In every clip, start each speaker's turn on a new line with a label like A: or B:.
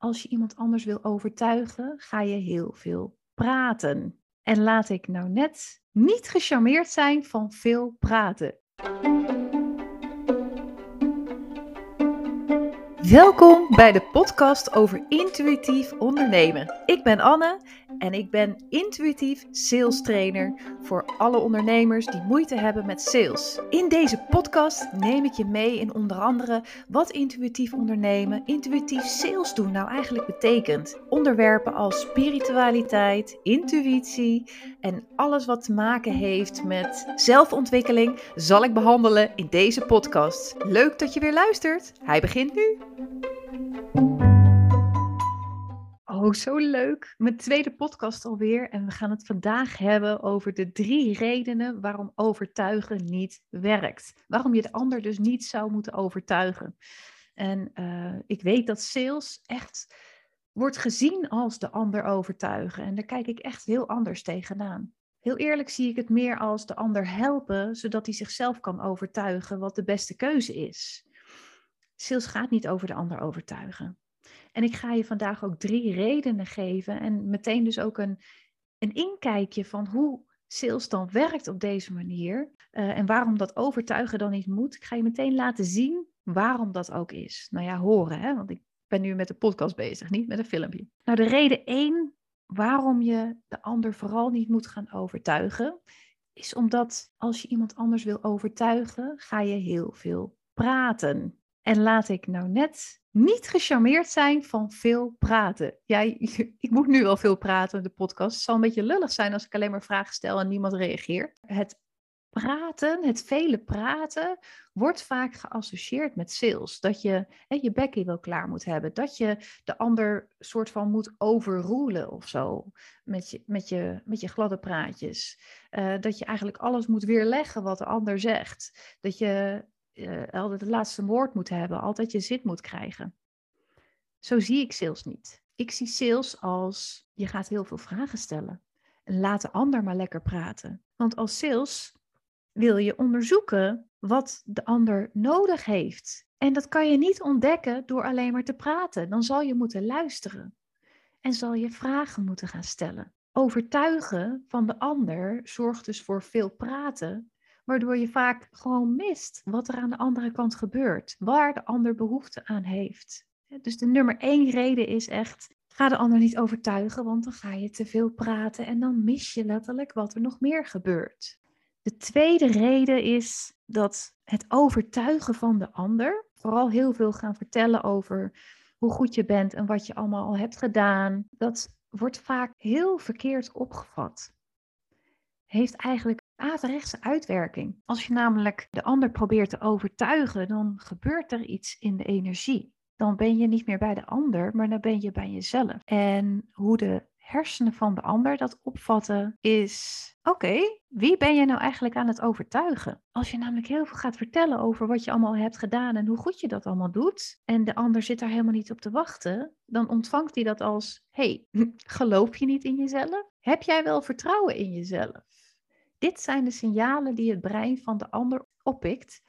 A: als je iemand anders wil overtuigen, ga je heel veel praten. En laat ik nou net niet gecharmeerd zijn van veel praten. Welkom bij de podcast over intuïtief ondernemen. Ik ben Anne en ik ben intuïtief sales trainer voor alle ondernemers die moeite hebben met sales. In deze podcast neem ik je mee in onder andere wat intuïtief ondernemen, intuïtief sales doen nou eigenlijk betekent. Onderwerpen als spiritualiteit, intuïtie en alles wat te maken heeft met zelfontwikkeling zal ik behandelen in deze podcast. Leuk dat je weer luistert. Hij begint nu. Oh, zo leuk. Mijn tweede podcast alweer. En we gaan het vandaag hebben over de drie redenen waarom overtuigen niet werkt. Waarom je de ander dus niet zou moeten overtuigen. En uh, ik weet dat sales echt wordt gezien als de ander overtuigen. En daar kijk ik echt heel anders tegenaan. Heel eerlijk zie ik het meer als de ander helpen, zodat hij zichzelf kan overtuigen wat de beste keuze is. Sales gaat niet over de ander overtuigen. En ik ga je vandaag ook drie redenen geven en meteen dus ook een, een inkijkje van hoe sales dan werkt op deze manier uh, en waarom dat overtuigen dan niet moet. Ik ga je meteen laten zien waarom dat ook is. Nou ja, horen, hè? want ik ben nu met de podcast bezig, niet met een filmpje. Nou, de reden één waarom je de ander vooral niet moet gaan overtuigen, is omdat als je iemand anders wil overtuigen, ga je heel veel praten. En laat ik nou net niet gecharmeerd zijn van veel praten. Ja, ik moet nu wel veel praten in de podcast. Het zal een beetje lullig zijn als ik alleen maar vragen stel en niemand reageert. Het praten, het vele praten, wordt vaak geassocieerd met sales. Dat je hè, je bekkie wel klaar moet hebben. Dat je de ander soort van moet overroelen of zo. Met je, met je, met je gladde praatjes. Uh, dat je eigenlijk alles moet weerleggen wat de ander zegt. Dat je uh, altijd het laatste woord moet hebben, altijd je zit moet krijgen. Zo zie ik sales niet. Ik zie sales als je gaat heel veel vragen stellen. En laat de ander maar lekker praten. Want als sales wil je onderzoeken wat de ander nodig heeft. En dat kan je niet ontdekken door alleen maar te praten. Dan zal je moeten luisteren. En zal je vragen moeten gaan stellen. Overtuigen van de ander zorgt dus voor veel praten waardoor je vaak gewoon mist wat er aan de andere kant gebeurt, waar de ander behoefte aan heeft. Dus de nummer één reden is echt, ga de ander niet overtuigen, want dan ga je te veel praten en dan mis je letterlijk wat er nog meer gebeurt. De tweede reden is dat het overtuigen van de ander, vooral heel veel gaan vertellen over hoe goed je bent en wat je allemaal al hebt gedaan, dat wordt vaak heel verkeerd opgevat. Heeft eigenlijk averechtse uitwerking. Als je namelijk de ander probeert te overtuigen, dan gebeurt er iets in de energie. Dan ben je niet meer bij de ander, maar dan ben je bij jezelf. En hoe de hersenen van de ander dat opvatten is: oké, wie ben je nou eigenlijk aan het overtuigen? Als je namelijk heel veel gaat vertellen over wat je allemaal hebt gedaan en hoe goed je dat allemaal doet, en de ander zit daar helemaal niet op te wachten, dan ontvangt hij dat als: hey, geloof je niet in jezelf? Heb jij wel vertrouwen in jezelf? Dit zijn de signalen die het brein van de ander oppikt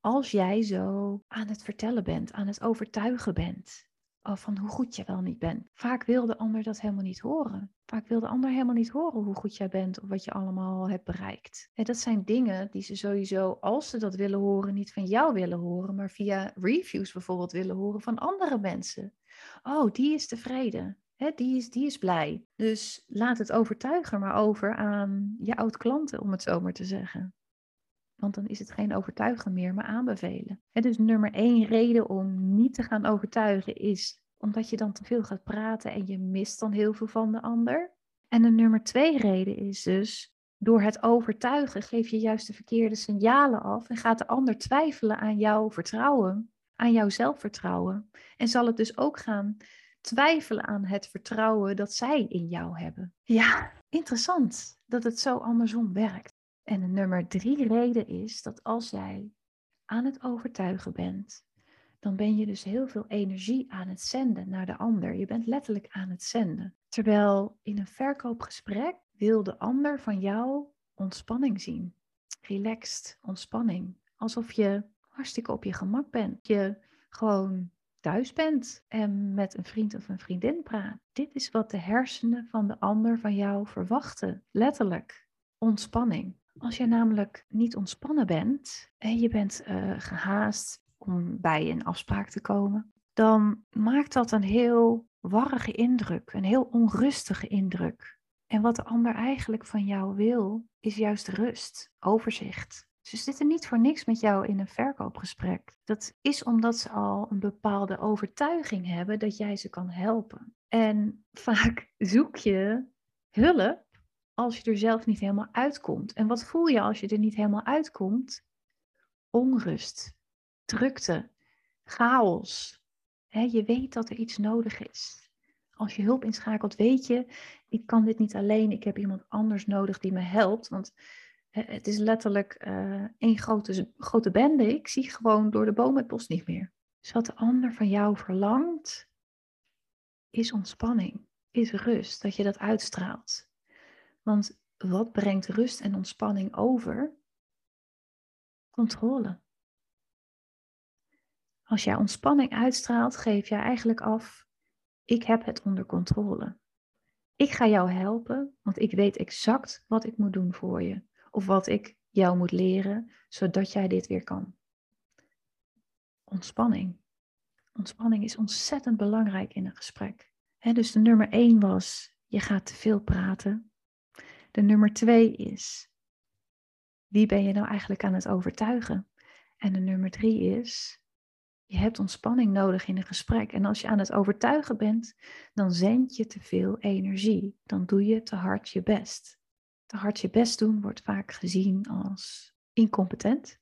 A: als jij zo aan het vertellen bent, aan het overtuigen bent van hoe goed je wel niet bent. Vaak wil de ander dat helemaal niet horen. Vaak wil de ander helemaal niet horen hoe goed jij bent of wat je allemaal hebt bereikt. En dat zijn dingen die ze sowieso, als ze dat willen horen, niet van jou willen horen, maar via reviews bijvoorbeeld willen horen van andere mensen. Oh, die is tevreden die, is, die is blij. Dus laat het overtuigen maar over aan je oud-klanten, om het zo maar te zeggen. Want dan is het geen overtuigen meer, maar aanbevelen. dus nummer één reden om niet te gaan overtuigen is omdat je dan te veel gaat praten en je mist dan heel veel van de ander. En de nummer twee reden is dus, door het overtuigen geef je juist de verkeerde signalen af en gaat de ander twijfelen aan jouw vertrouwen, aan jouw zelfvertrouwen. En zal het dus ook gaan twijfelen aan het vertrouwen dat zij in jou hebben. Ja, interessant dat het zo andersom werkt. En de nummer drie reden is dat als jij aan het overtuigen bent, dan ben je dus heel veel energie aan het zenden naar de ander. Je bent letterlijk aan het zenden. Terwijl in een verkoopgesprek wil de ander van jou ontspanning zien. Relaxed, ontspanning. Alsof je hartstikke op je gemak bent. Je gewoon thuis bent en met een vriend of een vriendin praat. Dit is wat de hersenen van de ander van jou verwachten. Letterlijk. Ontspanning. Als je namelijk niet ontspannen bent en je bent uh, gehaast om bij een afspraak te komen, dan maakt dat een heel warrige indruk, een heel onrustige indruk. En wat de ander eigenlijk van jou wil, is juist rust, overzicht. Ze zitten niet voor niks met jou in een verkoopgesprek. Dat is omdat ze al een bepaalde overtuiging hebben dat jij ze kan helpen. En vaak zoek je hulp als je er zelf niet helemaal uitkomt. En wat voel je als je er niet helemaal uitkomt? Onrust, drukte, chaos. je weet dat er iets nodig is. Als je hulp inschakelt, weet je, ik kan dit niet alleen, ik heb iemand anders nodig die me helpt. Want het is letterlijk één grote, grote bende. Ik zie gewoon door de boom het bos niet meer. Dus wat de ander van jou verlangt, is ontspanning, is rust, dat je dat uitstraalt. Want wat brengt rust en ontspanning over? Controle. Als jij ontspanning uitstraalt, geef jij eigenlijk af, ik heb het onder controle. Ik ga jou helpen, want ik weet exact wat ik moet doen voor je of wat ik jou moet leren, zodat jij dit weer kan. Ontspanning. Ontspanning is ontzettend belangrijk in een gesprek. dus de nummer één was, je gaat te veel praten. De nummer twee is, wie ben je nou eigenlijk aan het overtuigen? En de nummer drie is, je hebt ontspanning nodig in een gesprek. En als je aan het overtuigen bent, dan zend je te veel energie. Dan doe je te hard je best hard je best doen wordt vaak gezien als incompetent.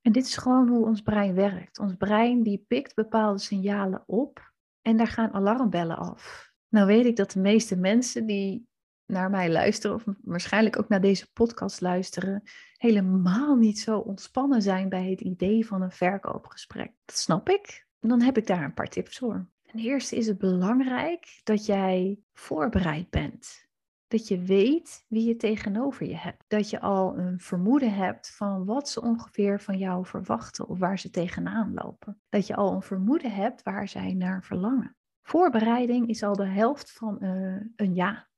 A: En dit is gewoon hoe ons brein werkt. Ons brein die pikt bepaalde signalen op en daar gaan alarmbellen af. Nou weet ik dat de meeste mensen die naar mij luisteren, of waarschijnlijk ook naar deze podcast luisteren, helemaal niet zo ontspannen zijn bij het idee van een verkoopgesprek. Dat snap ik. En dan heb ik daar een paar tips voor. Ten eerste is het belangrijk dat jij voorbereid bent dat je weet wie je tegenover je hebt. Dat je al een vermoeden hebt van wat ze ongeveer van jou verwachten of waar ze tegenaan lopen. Dat je al een vermoeden hebt waar zij naar verlangen. Voorbereiding is al de helft van uh, een ja,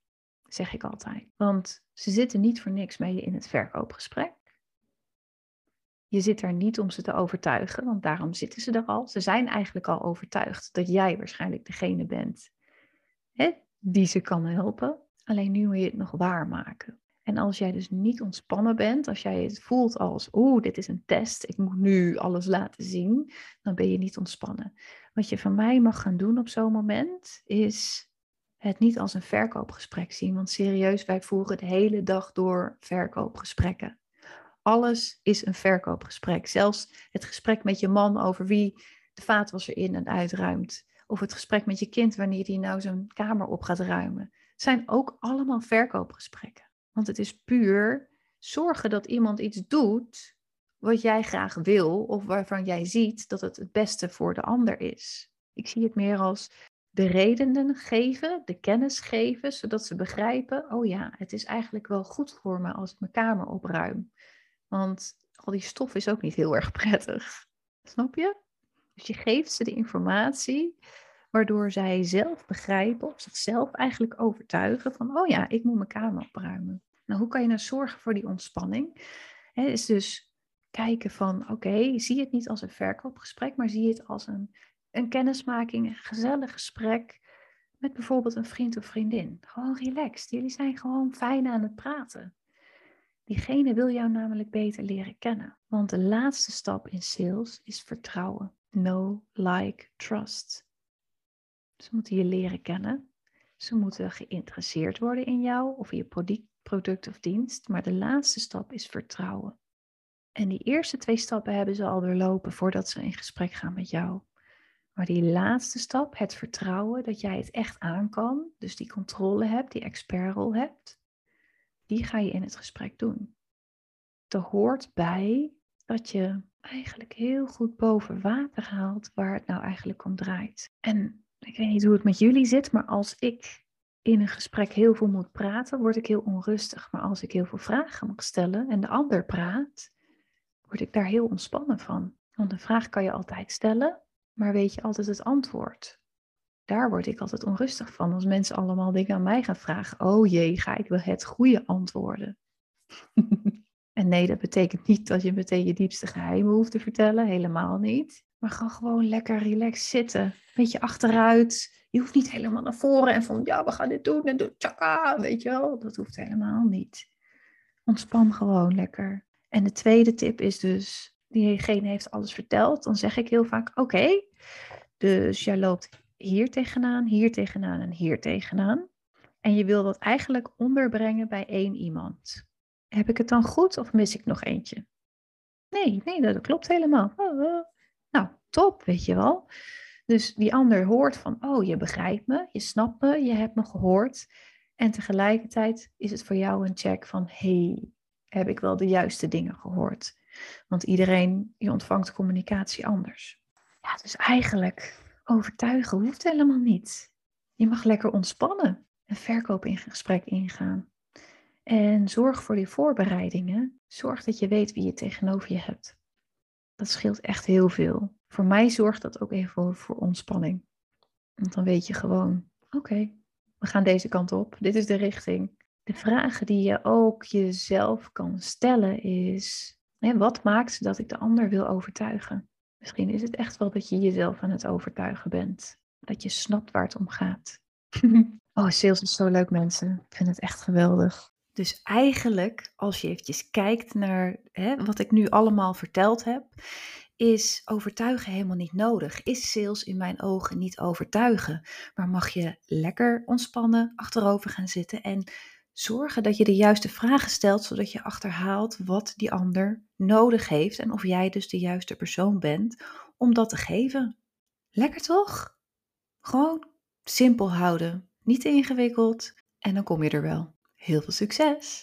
A: zeg ik altijd. Want ze zitten niet voor niks mee in het verkoopgesprek. Je zit er niet om ze te overtuigen, want daarom zitten ze er al. Ze zijn eigenlijk al overtuigd dat jij waarschijnlijk degene bent hè, die ze kan helpen. Alleen nu moet je het nog waarmaken. En als jij dus niet ontspannen bent, als jij het voelt als, oeh, dit is een test, ik moet nu alles laten zien, dan ben je niet ontspannen. Wat je van mij mag gaan doen op zo'n moment, is het niet als een verkoopgesprek zien. Want serieus, wij voeren de hele dag door verkoopgesprekken. Alles is een verkoopgesprek. Zelfs het gesprek met je man over wie de vaatwasser in en uitruimt. Of het gesprek met je kind wanneer die nou zijn kamer op gaat ruimen zijn ook allemaal verkoopgesprekken. Want het is puur zorgen dat iemand iets doet wat jij graag wil of waarvan jij ziet dat het het beste voor de ander is. Ik zie het meer als de redenen geven, de kennis geven, zodat ze begrijpen, oh ja, het is eigenlijk wel goed voor me als ik mijn kamer opruim. Want al die stof is ook niet heel erg prettig. Snap je? Dus je geeft ze de informatie waardoor zij zelf begrijpen of zichzelf eigenlijk overtuigen van, oh ja, ik moet mijn kamer opruimen. Nou, hoe kan je nou zorgen voor die ontspanning? Het is dus kijken van, oké, zie het niet als een verkoopgesprek, maar zie het als een, een kennismaking, een gezellig gesprek met bijvoorbeeld een vriend of vriendin. Gewoon relaxed, jullie zijn gewoon fijn aan het praten. Diegene wil jou namelijk beter leren kennen. Want de laatste stap in sales is vertrouwen. Know, like, trust. Ze moeten je leren kennen. Ze moeten geïnteresseerd worden in jou of in je product, of dienst. Maar de laatste stap is vertrouwen. En die eerste twee stappen hebben ze al doorlopen voordat ze in gesprek gaan met jou. Maar die laatste stap, het vertrouwen dat jij het echt aan kan, dus die controle hebt, die expertrol hebt, die ga je in het gesprek doen. Er hoort bij dat je eigenlijk heel goed boven water haalt waar het nou eigenlijk om draait. En ik weet niet hoe het met jullie zit, maar als ik in een gesprek heel veel moet praten, word ik heel onrustig. Maar als ik heel veel vragen mag stellen en de ander praat, word ik daar heel ontspannen van. Want een vraag kan je altijd stellen. maar weet je altijd het antwoord? Daar word ik altijd onrustig van als mensen allemaal dingen aan mij gaan vragen. Oh jee, ga ik wel het goede antwoorden? en nee, dat betekent niet dat je meteen je diepste geheimen hoeft te vertellen, helemaal niet. Maar ga gewoon lekker relaxed zitten. Een beetje achteruit. Je hoeft niet helemaal naar voren en van ja, we gaan dit doen en doen tjaka, weet je wel. Dat hoeft helemaal niet. Ontspan gewoon lekker. En de tweede tip is dus, diegene heeft alles verteld. Dan zeg ik heel vaak, oké, dus jij loopt hier tegenaan, hier tegenaan en hier tegenaan. En je wil dat eigenlijk onderbrengen bij één iemand. Heb ik het dan goed of mis ik nog eentje? Nee, nee, dat klopt helemaal. Top, weet je wel. Dus die ander hoort van, oh, je begrijpt me, je snapt me, je hebt me gehoord. En tegelijkertijd is het voor jou een check van, hey, heb ik wel de juiste dingen gehoord? Want iedereen, je ontvangt communicatie anders. Ja, dus eigenlijk overtuigen hoeft helemaal niet. Je mag lekker ontspannen, een verkoop in gesprek ingaan. En zorg voor die voorbereidingen. Zorg dat je weet wie je tegenover je hebt. Dat scheelt echt heel veel. Voor mij zorgt dat ook even voor ontspanning. Want dan weet je gewoon, oké, we gaan deze kant op. Dit is de richting. De vragen die je ook jezelf kan stellen is, hè, wat maakt dat ik de ander wil overtuigen? Misschien is het echt wel dat je jezelf aan het overtuigen bent. Dat je snapt waar het om gaat. oh, sales is zo leuk mensen. Ik vind het echt geweldig. Dus eigenlijk, als je eventjes kijkt naar hè, wat ik nu allemaal verteld heb, is overtuigen helemaal niet nodig. Is sales in mijn ogen niet overtuigen. Maar mag je lekker ontspannen achterover gaan zitten en zorgen dat je de juiste vragen stelt, zodat je achterhaalt wat die ander nodig heeft en of jij dus de juiste persoon bent om dat te geven. Lekker toch? Gewoon simpel houden, niet ingewikkeld en dan kom je er wel. Heel veel succes!